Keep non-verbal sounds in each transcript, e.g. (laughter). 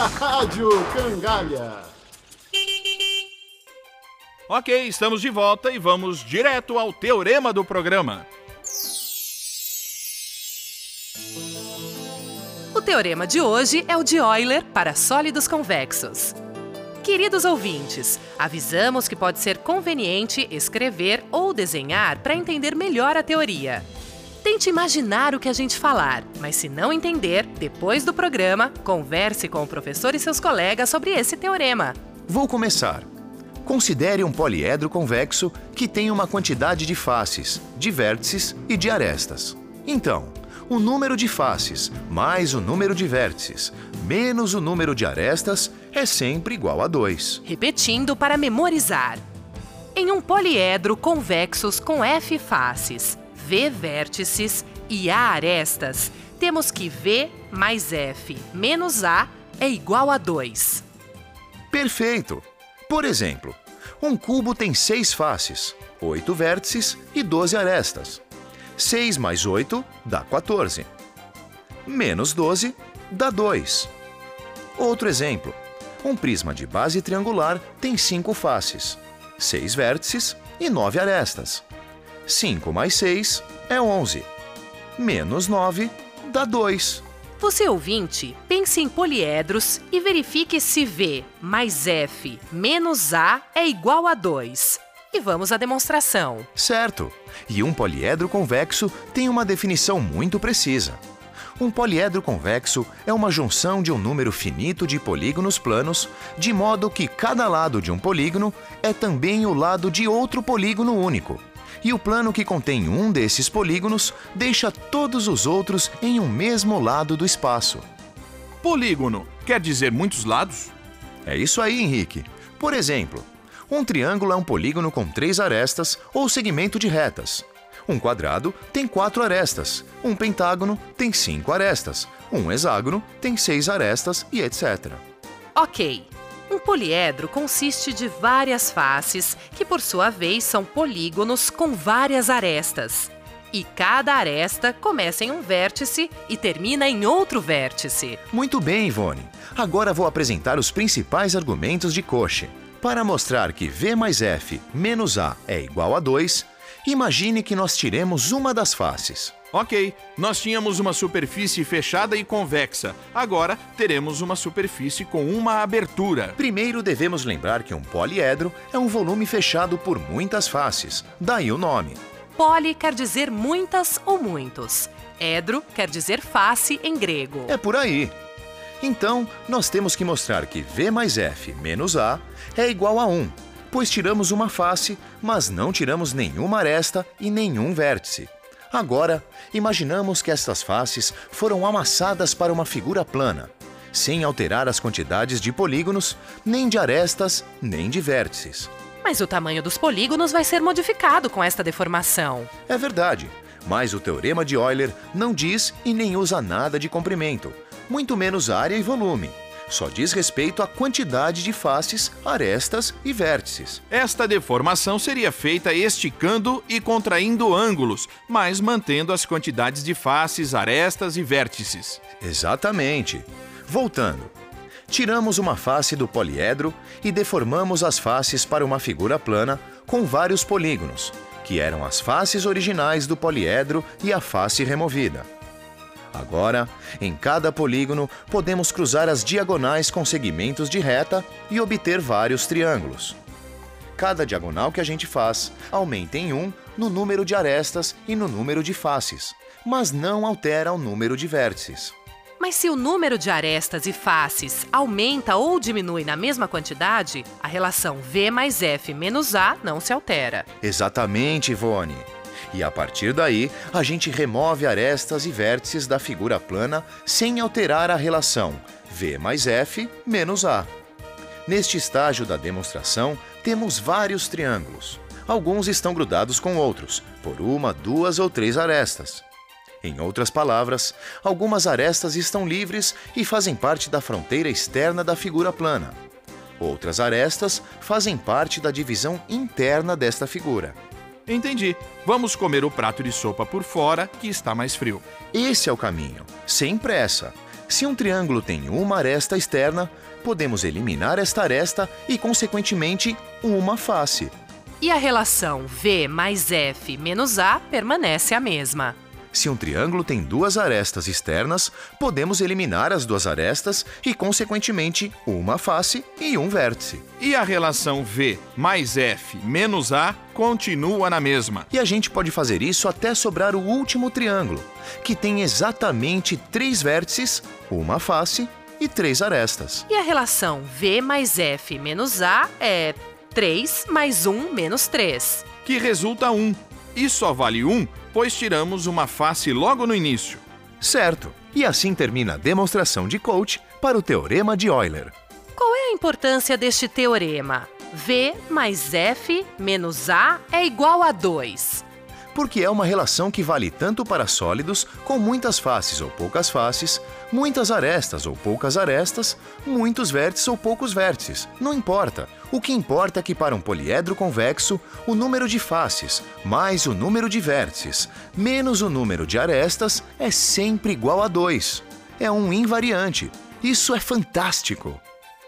(laughs) Rádio Cangalha. Ok, estamos de volta e vamos direto ao teorema do programa. O teorema de hoje é o de Euler para sólidos convexos. Queridos ouvintes, avisamos que pode ser conveniente escrever ou desenhar para entender melhor a teoria. Tente imaginar o que a gente falar, mas se não entender, depois do programa, converse com o professor e seus colegas sobre esse teorema. Vou começar. Considere um poliedro convexo que tem uma quantidade de faces, de vértices e de arestas. Então, o número de faces mais o número de vértices menos o número de arestas é sempre igual a 2. Repetindo para memorizar. Em um poliedro convexos com F faces, V vértices e A arestas, temos que V mais F menos A é igual a 2. Perfeito! Por exemplo, um cubo tem seis faces, oito vértices e 12 arestas. 6 mais 8 dá 14. Menos 12 dá 2. Outro exemplo. Um prisma de base triangular tem cinco faces, seis vértices e nove arestas. 5 mais 6 é 11. Menos 9 dá 2. Você ouvinte, pense em poliedros e verifique se V mais F menos A é igual a 2. E vamos à demonstração. Certo! E um poliedro convexo tem uma definição muito precisa. Um poliedro convexo é uma junção de um número finito de polígonos planos, de modo que cada lado de um polígono é também o lado de outro polígono único. E o plano que contém um desses polígonos deixa todos os outros em um mesmo lado do espaço. Polígono quer dizer muitos lados? É isso aí, Henrique. Por exemplo, um triângulo é um polígono com três arestas ou segmento de retas. Um quadrado tem quatro arestas, um pentágono tem cinco arestas, um hexágono tem seis arestas e etc. Ok. Um poliedro consiste de várias faces, que por sua vez são polígonos com várias arestas. E cada aresta começa em um vértice e termina em outro vértice. Muito bem, Ivone. Agora vou apresentar os principais argumentos de Cauchy. Para mostrar que V mais F menos A é igual a 2, Imagine que nós tiremos uma das faces. Ok, nós tínhamos uma superfície fechada e convexa. Agora teremos uma superfície com uma abertura. Primeiro devemos lembrar que um poliedro é um volume fechado por muitas faces, daí o nome. Poli quer dizer muitas ou muitos. Edro quer dizer face em grego. É por aí. Então, nós temos que mostrar que V mais F menos A é igual a 1 pois tiramos uma face, mas não tiramos nenhuma aresta e nenhum vértice. Agora, imaginamos que estas faces foram amassadas para uma figura plana, sem alterar as quantidades de polígonos, nem de arestas, nem de vértices. Mas o tamanho dos polígonos vai ser modificado com esta deformação. É verdade, mas o teorema de Euler não diz e nem usa nada de comprimento, muito menos área e volume só diz respeito à quantidade de faces, arestas e vértices. Esta deformação seria feita esticando e contraindo ângulos, mas mantendo as quantidades de faces, arestas e vértices. Exatamente. Voltando. Tiramos uma face do poliedro e deformamos as faces para uma figura plana com vários polígonos, que eram as faces originais do poliedro e a face removida. Agora, em cada polígono, podemos cruzar as diagonais com segmentos de reta e obter vários triângulos. Cada diagonal que a gente faz aumenta em 1 no número de arestas e no número de faces, mas não altera o número de vértices. Mas se o número de arestas e faces aumenta ou diminui na mesma quantidade, a relação V mais F menos A não se altera. Exatamente, Ivone. E a partir daí, a gente remove arestas e vértices da figura plana sem alterar a relação V mais F menos A. Neste estágio da demonstração, temos vários triângulos. Alguns estão grudados com outros, por uma, duas ou três arestas. Em outras palavras, algumas arestas estão livres e fazem parte da fronteira externa da figura plana. Outras arestas fazem parte da divisão interna desta figura. Entendi. Vamos comer o prato de sopa por fora, que está mais frio. Esse é o caminho, sem pressa. Se um triângulo tem uma aresta externa, podemos eliminar esta aresta e, consequentemente, uma face. E a relação V mais F menos A permanece a mesma. Se um triângulo tem duas arestas externas, podemos eliminar as duas arestas e, consequentemente, uma face e um vértice. E a relação V mais F menos A continua na mesma. E a gente pode fazer isso até sobrar o último triângulo, que tem exatamente três vértices, uma face e três arestas. E a relação V mais F menos A é 3 mais 1 menos 3. Que resulta 1. E só vale 1, pois tiramos uma face logo no início. Certo. E assim termina a demonstração de Coach para o Teorema de Euler. Qual é a importância deste teorema? V mais F menos A é igual a 2. Porque é uma relação que vale tanto para sólidos com muitas faces ou poucas faces, muitas arestas ou poucas arestas, muitos vértices ou poucos vértices. Não importa. O que importa é que para um poliedro convexo, o número de faces mais o número de vértices menos o número de arestas é sempre igual a 2. É um invariante. Isso é fantástico!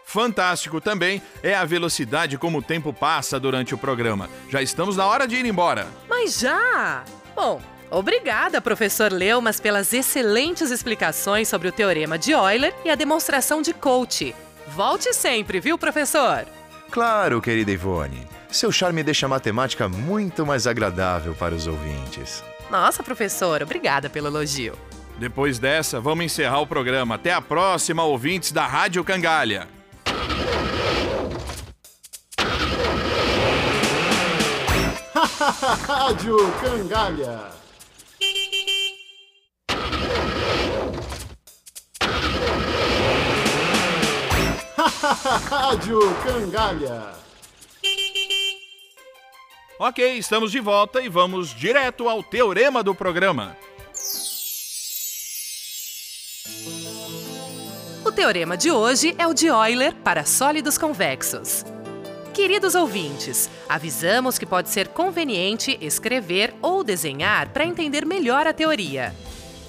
Fantástico também é a velocidade como o tempo passa durante o programa. Já estamos na hora de ir embora. Mas já! Bom, obrigada, professor Leumas, pelas excelentes explicações sobre o teorema de Euler e a demonstração de Coach. Volte sempre, viu, professor? Claro, querida Ivone. Seu charme deixa a matemática muito mais agradável para os ouvintes. Nossa, professor, obrigada pelo elogio. Depois dessa, vamos encerrar o programa. Até a próxima, ouvintes da Rádio Cangalha. Rádio Cangalha. (laughs) Rádio Cangalha. Ok, estamos de volta e vamos direto ao teorema do programa. O teorema de hoje é o de Euler para sólidos convexos. Queridos ouvintes, avisamos que pode ser conveniente escrever ou desenhar para entender melhor a teoria.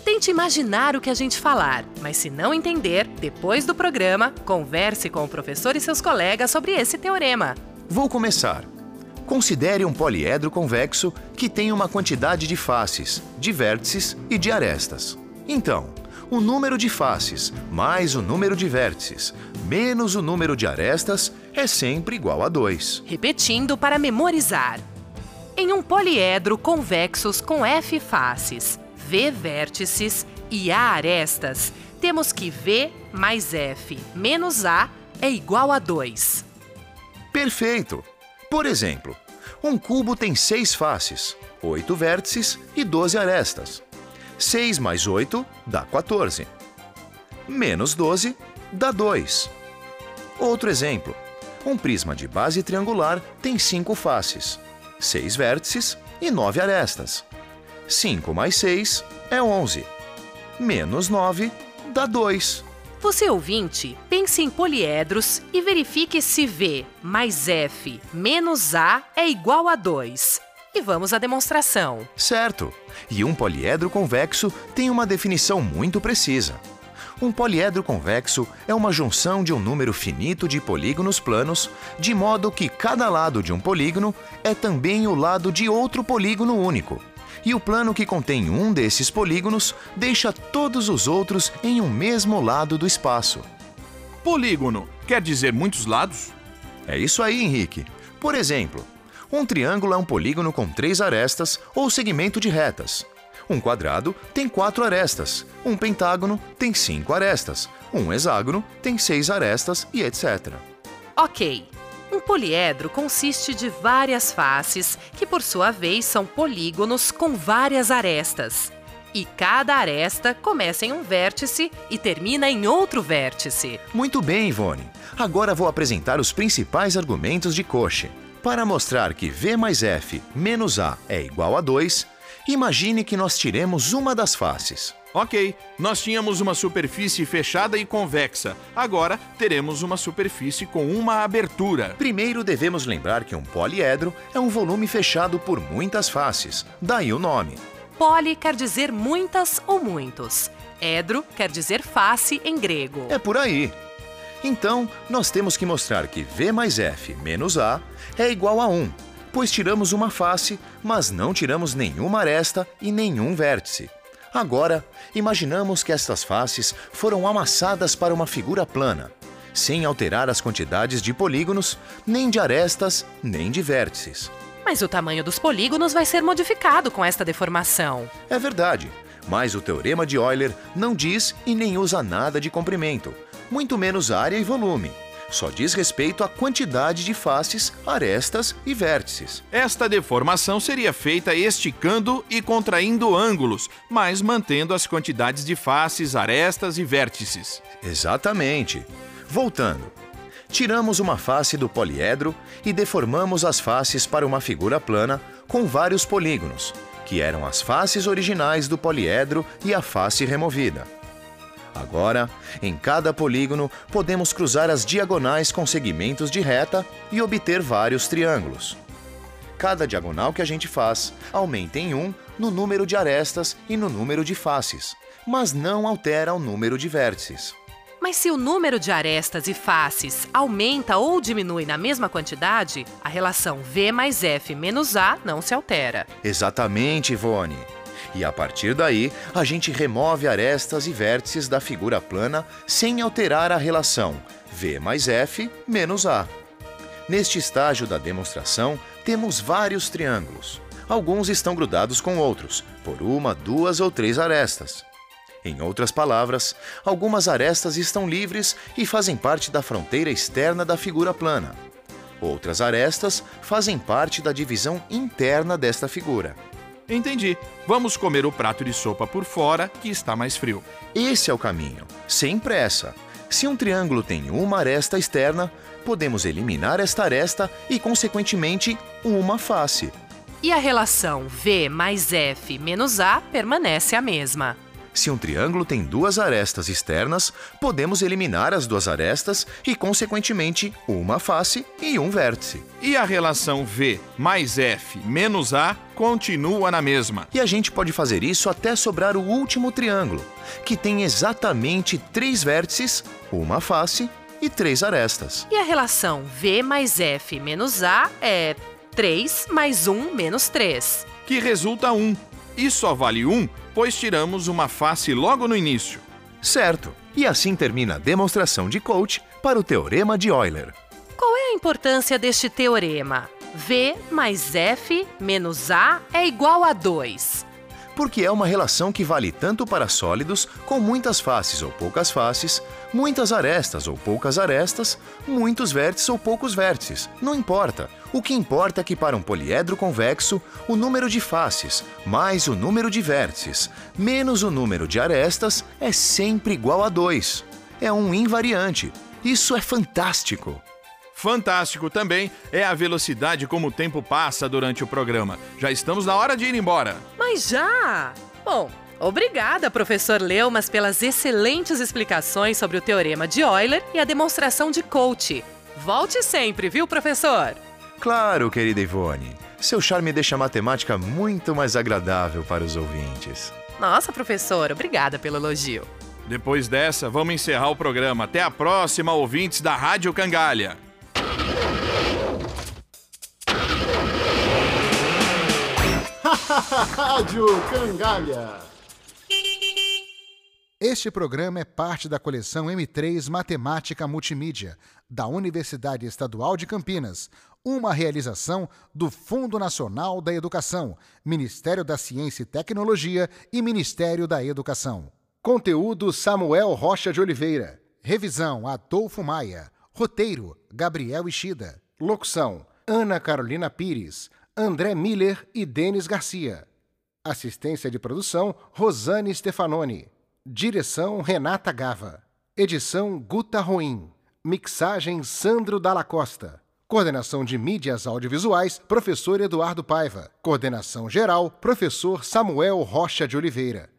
Tente imaginar o que a gente falar, mas se não entender, depois do programa, converse com o professor e seus colegas sobre esse teorema. Vou começar. Considere um poliedro convexo que tem uma quantidade de faces, de vértices e de arestas. Então, o número de faces mais o número de vértices menos o número de arestas é sempre igual a 2. Repetindo para memorizar. Em um poliedro convexos com F faces, V vértices e A arestas, temos que V mais F menos A é igual a 2. Perfeito! Por exemplo, um cubo tem seis faces, oito vértices e 12 arestas. 6 mais 8 dá 14. Menos 12 dá 2. Outro exemplo. Um prisma de base triangular tem cinco faces, seis vértices e nove arestas. 5 mais 6 é 11. Menos 9 dá 2. Você ouvinte, pense em poliedros e verifique se V mais F menos A é igual a 2. E vamos à demonstração. Certo. E um poliedro convexo tem uma definição muito precisa. Um poliedro convexo é uma junção de um número finito de polígonos planos, de modo que cada lado de um polígono é também o lado de outro polígono único. E o plano que contém um desses polígonos deixa todos os outros em um mesmo lado do espaço. Polígono quer dizer muitos lados? É isso aí, Henrique. Por exemplo, um triângulo é um polígono com três arestas ou segmento de retas. Um quadrado tem quatro arestas, um pentágono tem cinco arestas, um hexágono tem seis arestas e etc. Ok. Um poliedro consiste de várias faces, que por sua vez são polígonos com várias arestas. E cada aresta começa em um vértice e termina em outro vértice. Muito bem, Ivone. Agora vou apresentar os principais argumentos de Cauchy. Para mostrar que V mais F menos A é igual a 2, imagine que nós tiremos uma das faces. Ok, nós tínhamos uma superfície fechada e convexa. Agora teremos uma superfície com uma abertura. Primeiro devemos lembrar que um poliedro é um volume fechado por muitas faces, daí o nome. Poli quer dizer muitas ou muitos. Edro quer dizer face em grego. É por aí. Então, nós temos que mostrar que V mais F menos A é igual a 1, pois tiramos uma face, mas não tiramos nenhuma aresta e nenhum vértice. Agora, imaginamos que estas faces foram amassadas para uma figura plana, sem alterar as quantidades de polígonos, nem de arestas, nem de vértices. Mas o tamanho dos polígonos vai ser modificado com esta deformação. É verdade, mas o teorema de Euler não diz e nem usa nada de comprimento, muito menos área e volume. Só diz respeito à quantidade de faces, arestas e vértices. Esta deformação seria feita esticando e contraindo ângulos, mas mantendo as quantidades de faces, arestas e vértices. Exatamente. Voltando. Tiramos uma face do poliedro e deformamos as faces para uma figura plana com vários polígonos, que eram as faces originais do poliedro e a face removida. Agora, em cada polígono, podemos cruzar as diagonais com segmentos de reta e obter vários triângulos. Cada diagonal que a gente faz aumenta em 1 no número de arestas e no número de faces, mas não altera o número de vértices. Mas se o número de arestas e faces aumenta ou diminui na mesma quantidade, a relação V mais F menos A não se altera. Exatamente, Ivone. E a partir daí, a gente remove arestas e vértices da figura plana sem alterar a relação V mais F menos A. Neste estágio da demonstração, temos vários triângulos. Alguns estão grudados com outros, por uma, duas ou três arestas. Em outras palavras, algumas arestas estão livres e fazem parte da fronteira externa da figura plana. Outras arestas fazem parte da divisão interna desta figura. Entendi. Vamos comer o prato de sopa por fora, que está mais frio. Esse é o caminho, sem pressa. Se um triângulo tem uma aresta externa, podemos eliminar esta aresta e, consequentemente, uma face. E a relação V mais F menos A permanece a mesma. Se um triângulo tem duas arestas externas, podemos eliminar as duas arestas e, consequentemente, uma face e um vértice. E a relação V mais F menos A continua na mesma. E a gente pode fazer isso até sobrar o último triângulo, que tem exatamente três vértices, uma face e três arestas. E a relação V mais F menos A é 3 mais 1 menos 3. Que resulta 1. E só vale 1 pois tiramos uma face logo no início. Certo. E assim termina a demonstração de coach para o teorema de Euler. Qual é a importância deste teorema? V mais F menos A é igual a 2. Porque é uma relação que vale tanto para sólidos com muitas faces ou poucas faces, muitas arestas ou poucas arestas, muitos vértices ou poucos vértices. Não importa. O que importa é que para um poliedro convexo, o número de faces mais o número de vértices menos o número de arestas é sempre igual a 2. É um invariante. Isso é fantástico! Fantástico também é a velocidade como o tempo passa durante o programa. Já estamos na hora de ir embora. Mas já! Bom, obrigada, professor Leumas, pelas excelentes explicações sobre o teorema de Euler e a demonstração de coach. Volte sempre, viu, professor? Claro, querida Ivone. Seu charme deixa a matemática muito mais agradável para os ouvintes. Nossa, professor, obrigada pelo elogio. Depois dessa, vamos encerrar o programa. Até a próxima, ouvintes da Rádio Cangalha. Rádio Cangalha. Este programa é parte da coleção M3 Matemática Multimídia, da Universidade Estadual de Campinas, uma realização do Fundo Nacional da Educação, Ministério da Ciência e Tecnologia e Ministério da Educação. Conteúdo Samuel Rocha de Oliveira. Revisão Adolfo Maia. Roteiro Gabriel Ishida. Locução Ana Carolina Pires, André Miller e Denis Garcia. Assistência de produção Rosane Stefanoni. Direção Renata Gava. Edição Guta Roim. Mixagem Sandro Dalla Costa. Coordenação de Mídias Audiovisuais, professor Eduardo Paiva. Coordenação geral, professor Samuel Rocha de Oliveira.